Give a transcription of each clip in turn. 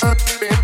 I've been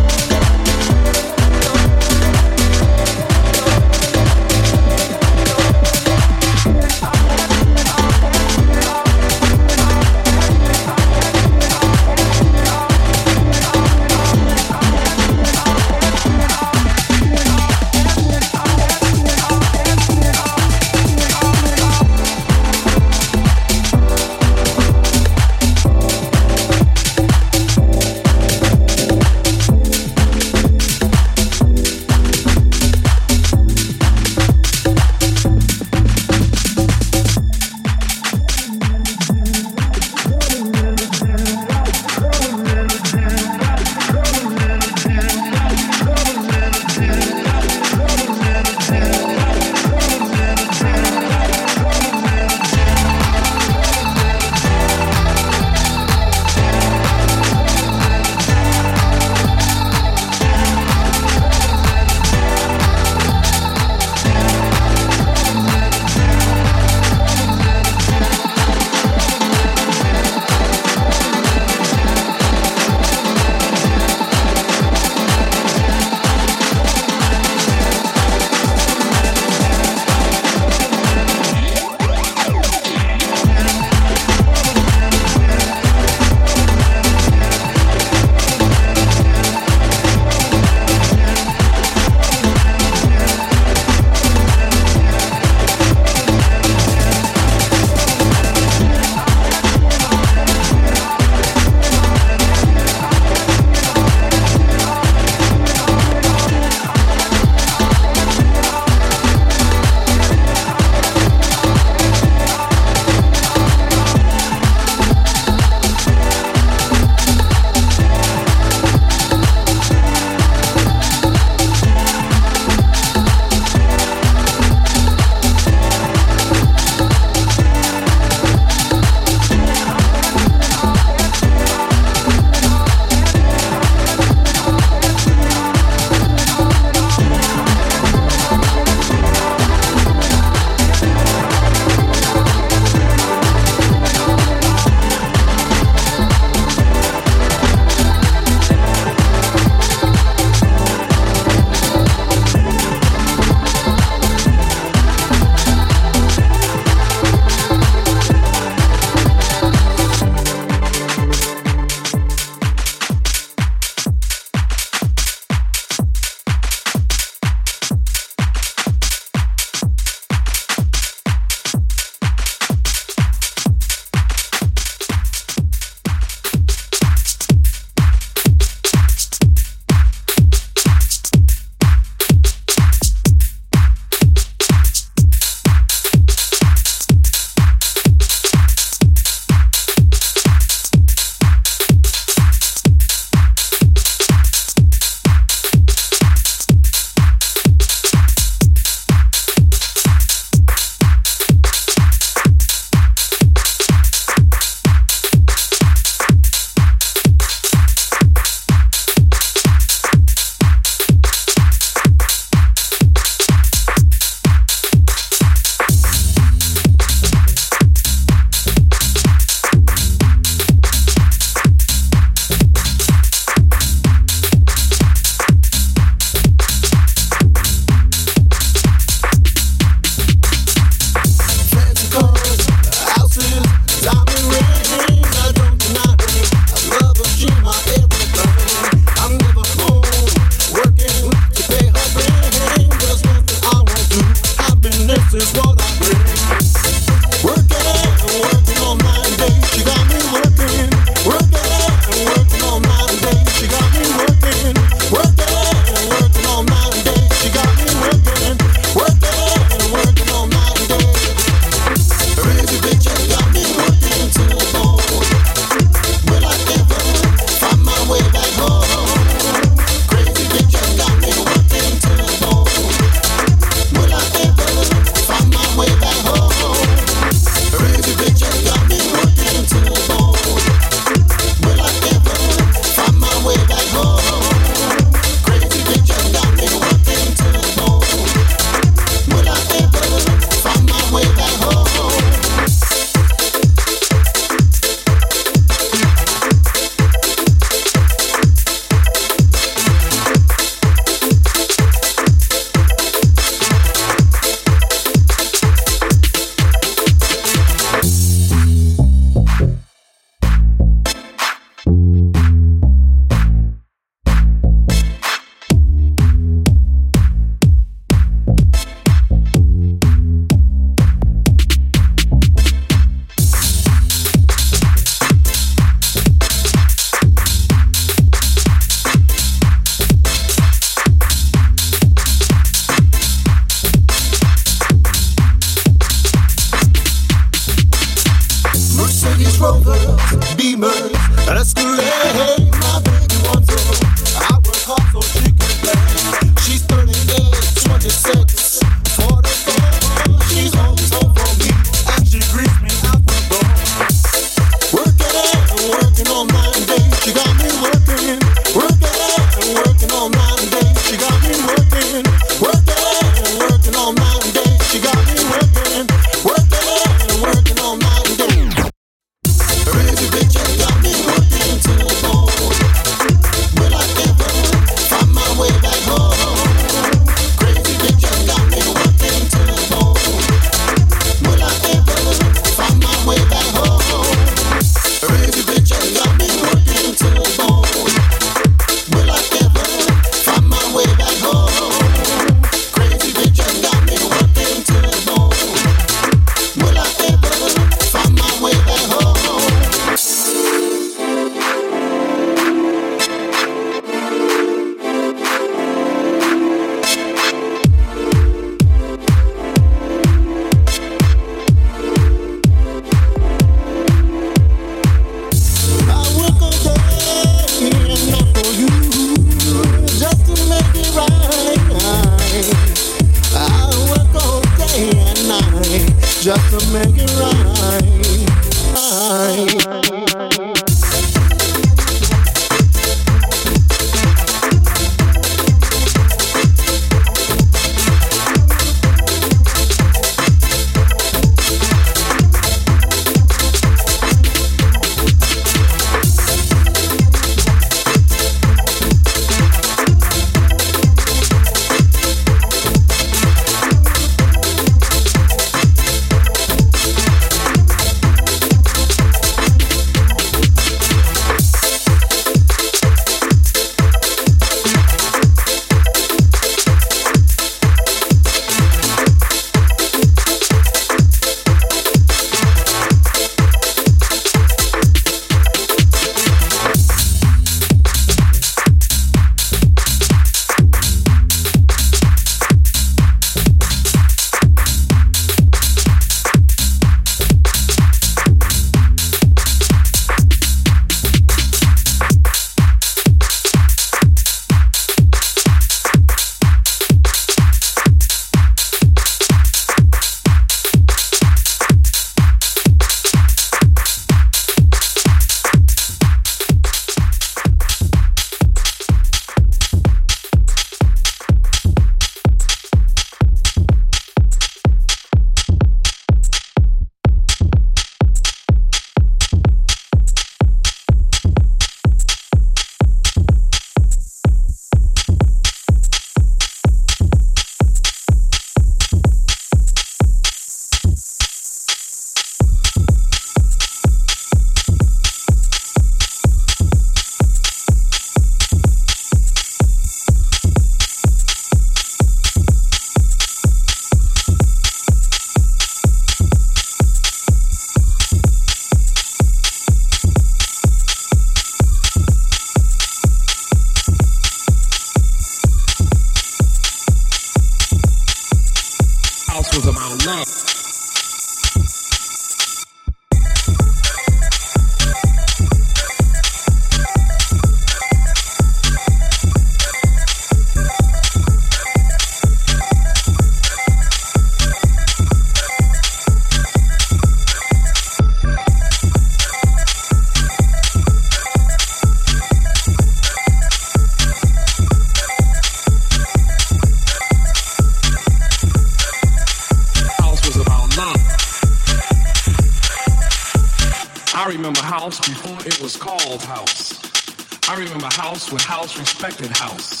I remember house when house respected house.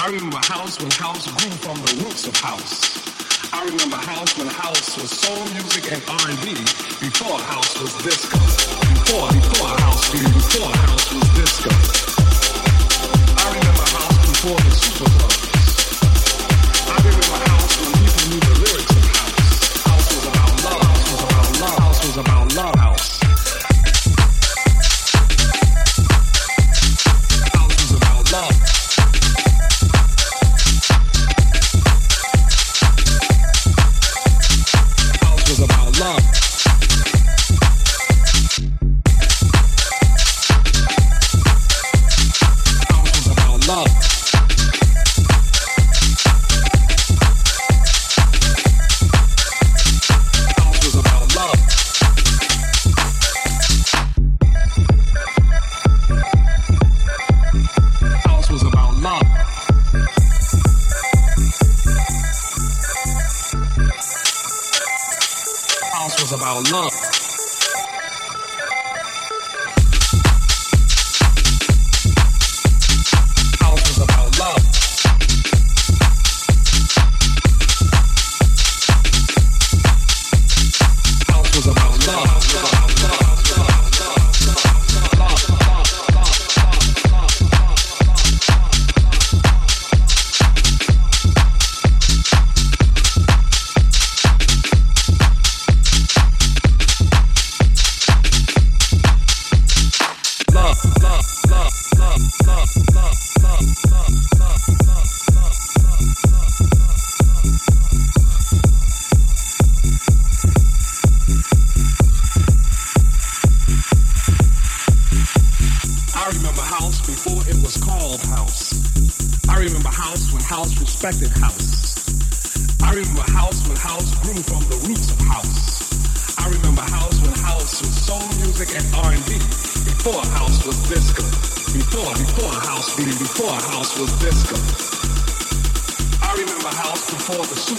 I remember house when house grew from the roots of house. I remember house when house was soul music and R&B before house was disco. Before, before house, before house was disco. I remember house before the Super Bowl.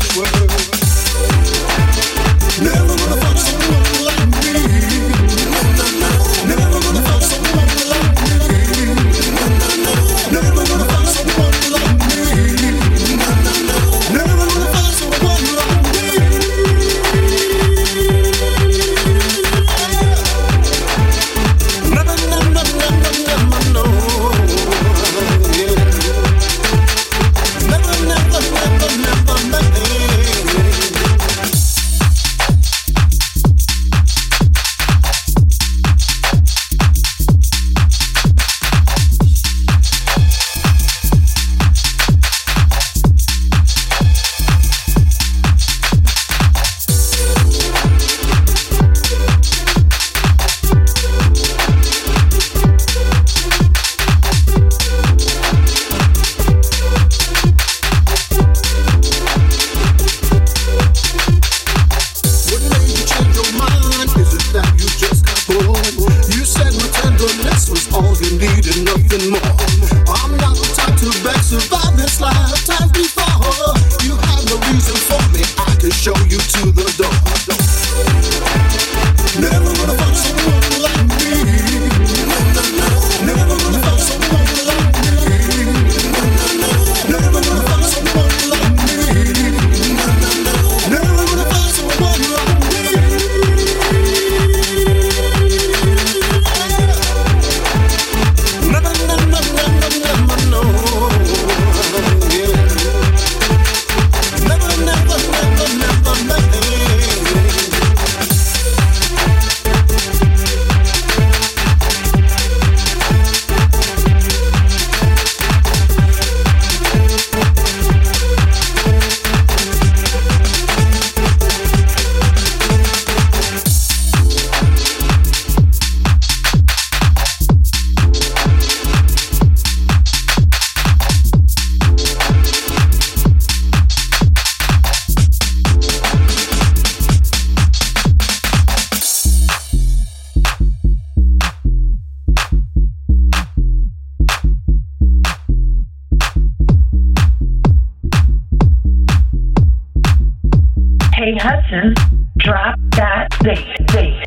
this world. Never Hudson, drop that bass, bass.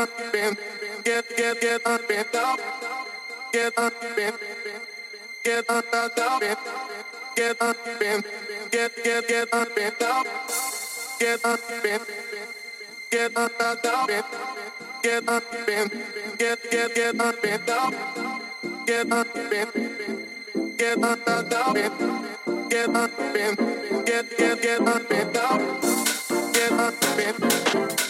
up and get get get up and down. Get up and get up and down. Get up and get get get up and down. Get up and get up and down. Get up and get get get up and down. Get up and get up and down. Get up and get get get up and down. Get up and